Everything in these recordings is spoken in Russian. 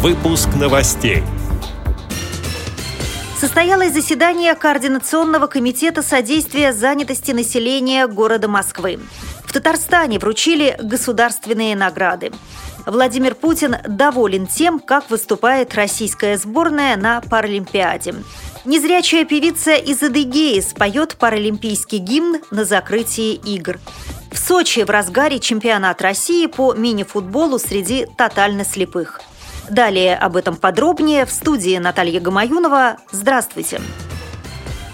Выпуск новостей. Состоялось заседание Координационного комитета содействия занятости населения города Москвы. В Татарстане вручили государственные награды. Владимир Путин доволен тем, как выступает российская сборная на Паралимпиаде. Незрячая певица из Адыгеи споет паралимпийский гимн на закрытии игр. В Сочи в разгаре чемпионат России по мини-футболу среди тотально слепых. Далее об этом подробнее в студии Наталья Гамаюнова. Здравствуйте!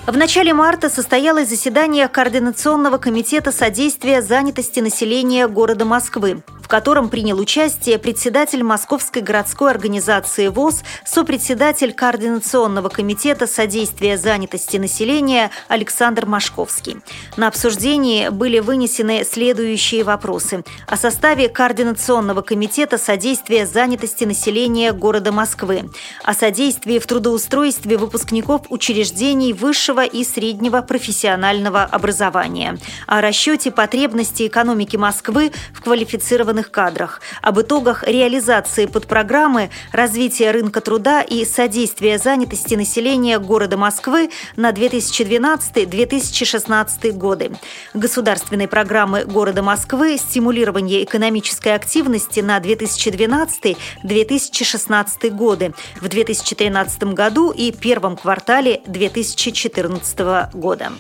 В начале марта состоялось заседание Координационного комитета содействия занятости населения города Москвы в котором принял участие председатель Московской городской организации ВОЗ, сопредседатель Координационного комитета содействия занятости населения Александр Машковский. На обсуждении были вынесены следующие вопросы. О составе Координационного комитета содействия занятости населения города Москвы, о содействии в трудоустройстве выпускников учреждений высшего и среднего профессионального образования, о расчете потребностей экономики Москвы в квалифицированных квалифицированных кадрах, об итогах реализации подпрограммы развития рынка труда и содействия занятости населения города Москвы на 2012-2016 годы, государственной программы города Москвы стимулирование экономической активности на 2012-2016 годы. В 2013 году и первом квартале 2014 года.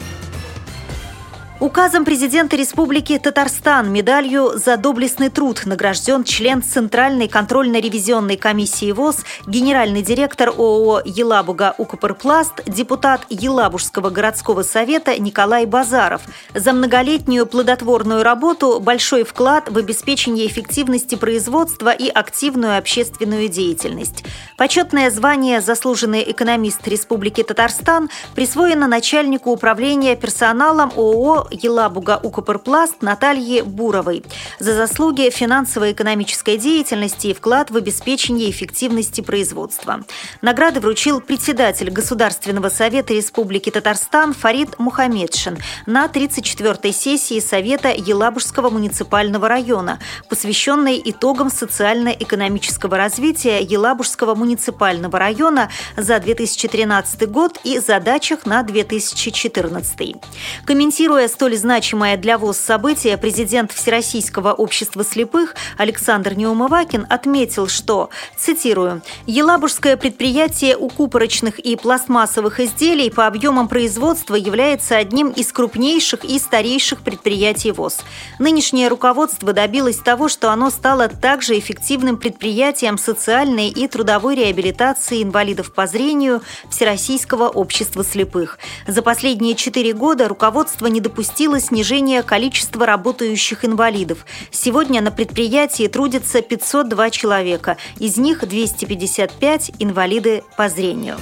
Указом президента Республики Татарстан медалью за доблестный труд награжден член Центральной контрольно-ревизионной комиссии ВОЗ, генеральный директор ООО «Елабуга Укрпласт», депутат Елабужского городского совета Николай Базаров за многолетнюю плодотворную работу, большой вклад в обеспечение эффективности производства и активную общественную деятельность. Почетное звание «Заслуженный экономист Республики Татарстан» присвоено начальнику управления персоналом ООО Елабуга Укрпласт Наталье Буровой за заслуги финансово-экономической деятельности и вклад в обеспечение эффективности производства. Награды вручил председатель Государственного совета Республики Татарстан Фарид Мухаммедшин на 34-й сессии Совета Елабужского муниципального района, посвященной итогам социально-экономического развития Елабужского муниципального района за 2013 год и задачах на 2014. Комментируя столь значимое для ВОЗ событие, президент Всероссийского общества слепых Александр Неумывакин отметил, что, цитирую, «Елабужское предприятие укупорочных и пластмассовых изделий по объемам производства является одним из крупнейших и старейших предприятий ВОЗ. Нынешнее руководство добилось того, что оно стало также эффективным предприятием социальной и трудовой реабилитации инвалидов по зрению Всероссийского общества слепых. За последние четыре года руководство не допустило допустило снижение количества работающих инвалидов. Сегодня на предприятии трудится 502 человека, из них 255 инвалиды по зрению.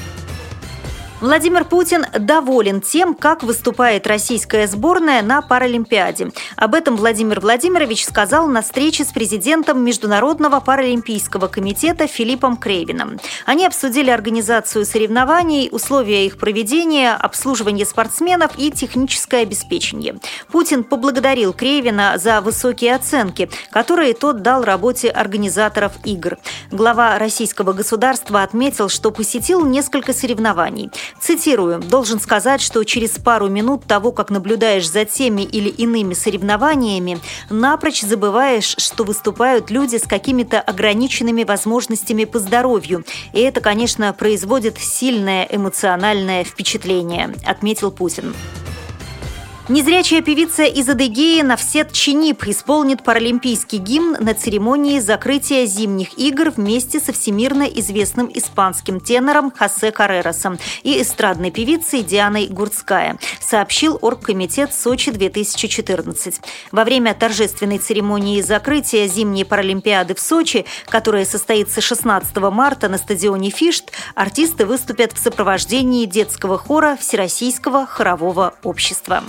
Владимир Путин доволен тем, как выступает российская сборная на Паралимпиаде. Об этом Владимир Владимирович сказал на встрече с президентом Международного паралимпийского комитета Филиппом Крейвином. Они обсудили организацию соревнований, условия их проведения, обслуживание спортсменов и техническое обеспечение. Путин поблагодарил Крейвина за высокие оценки, которые тот дал работе организаторов игр. Глава российского государства отметил, что посетил несколько соревнований. Цитирую, «Должен сказать, что через пару минут того, как наблюдаешь за теми или иными соревнованиями, напрочь забываешь, что выступают люди с какими-то ограниченными возможностями по здоровью. И это, конечно, производит сильное эмоциональное впечатление», отметил Путин. Незрячая певица из Адыгеи Навсет Чинип исполнит паралимпийский гимн на церемонии закрытия зимних игр вместе со всемирно известным испанским тенором Хосе Карреросом и эстрадной певицей Дианой Гурцкая, сообщил Оргкомитет Сочи-2014. Во время торжественной церемонии закрытия зимней паралимпиады в Сочи, которая состоится 16 марта на стадионе Фишт, артисты выступят в сопровождении детского хора Всероссийского хорового общества.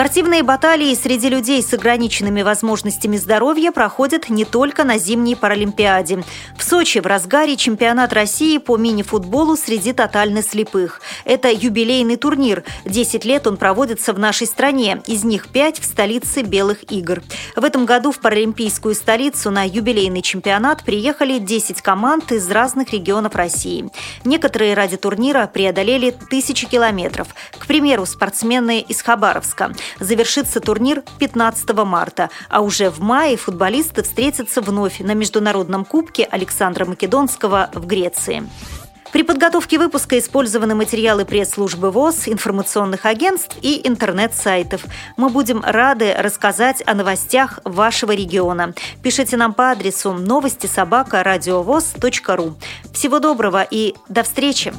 Спортивные баталии среди людей с ограниченными возможностями здоровья проходят не только на зимней Паралимпиаде. В Сочи в разгаре чемпионат России по мини-футболу среди тотально слепых. Это юбилейный турнир. Десять лет он проводится в нашей стране, из них пять в столице Белых игр. В этом году в паралимпийскую столицу на юбилейный чемпионат приехали 10 команд из разных регионов России. Некоторые ради турнира преодолели тысячи километров. К примеру, спортсмены из Хабаровска. Завершится турнир 15 марта, а уже в мае футболисты встретятся вновь на Международном кубке Александра Македонского в Греции. При подготовке выпуска использованы материалы пресс-службы ВОЗ, информационных агентств и интернет-сайтов. Мы будем рады рассказать о новостях вашего региона. Пишите нам по адресу новости собака ру. Всего доброго и до встречи!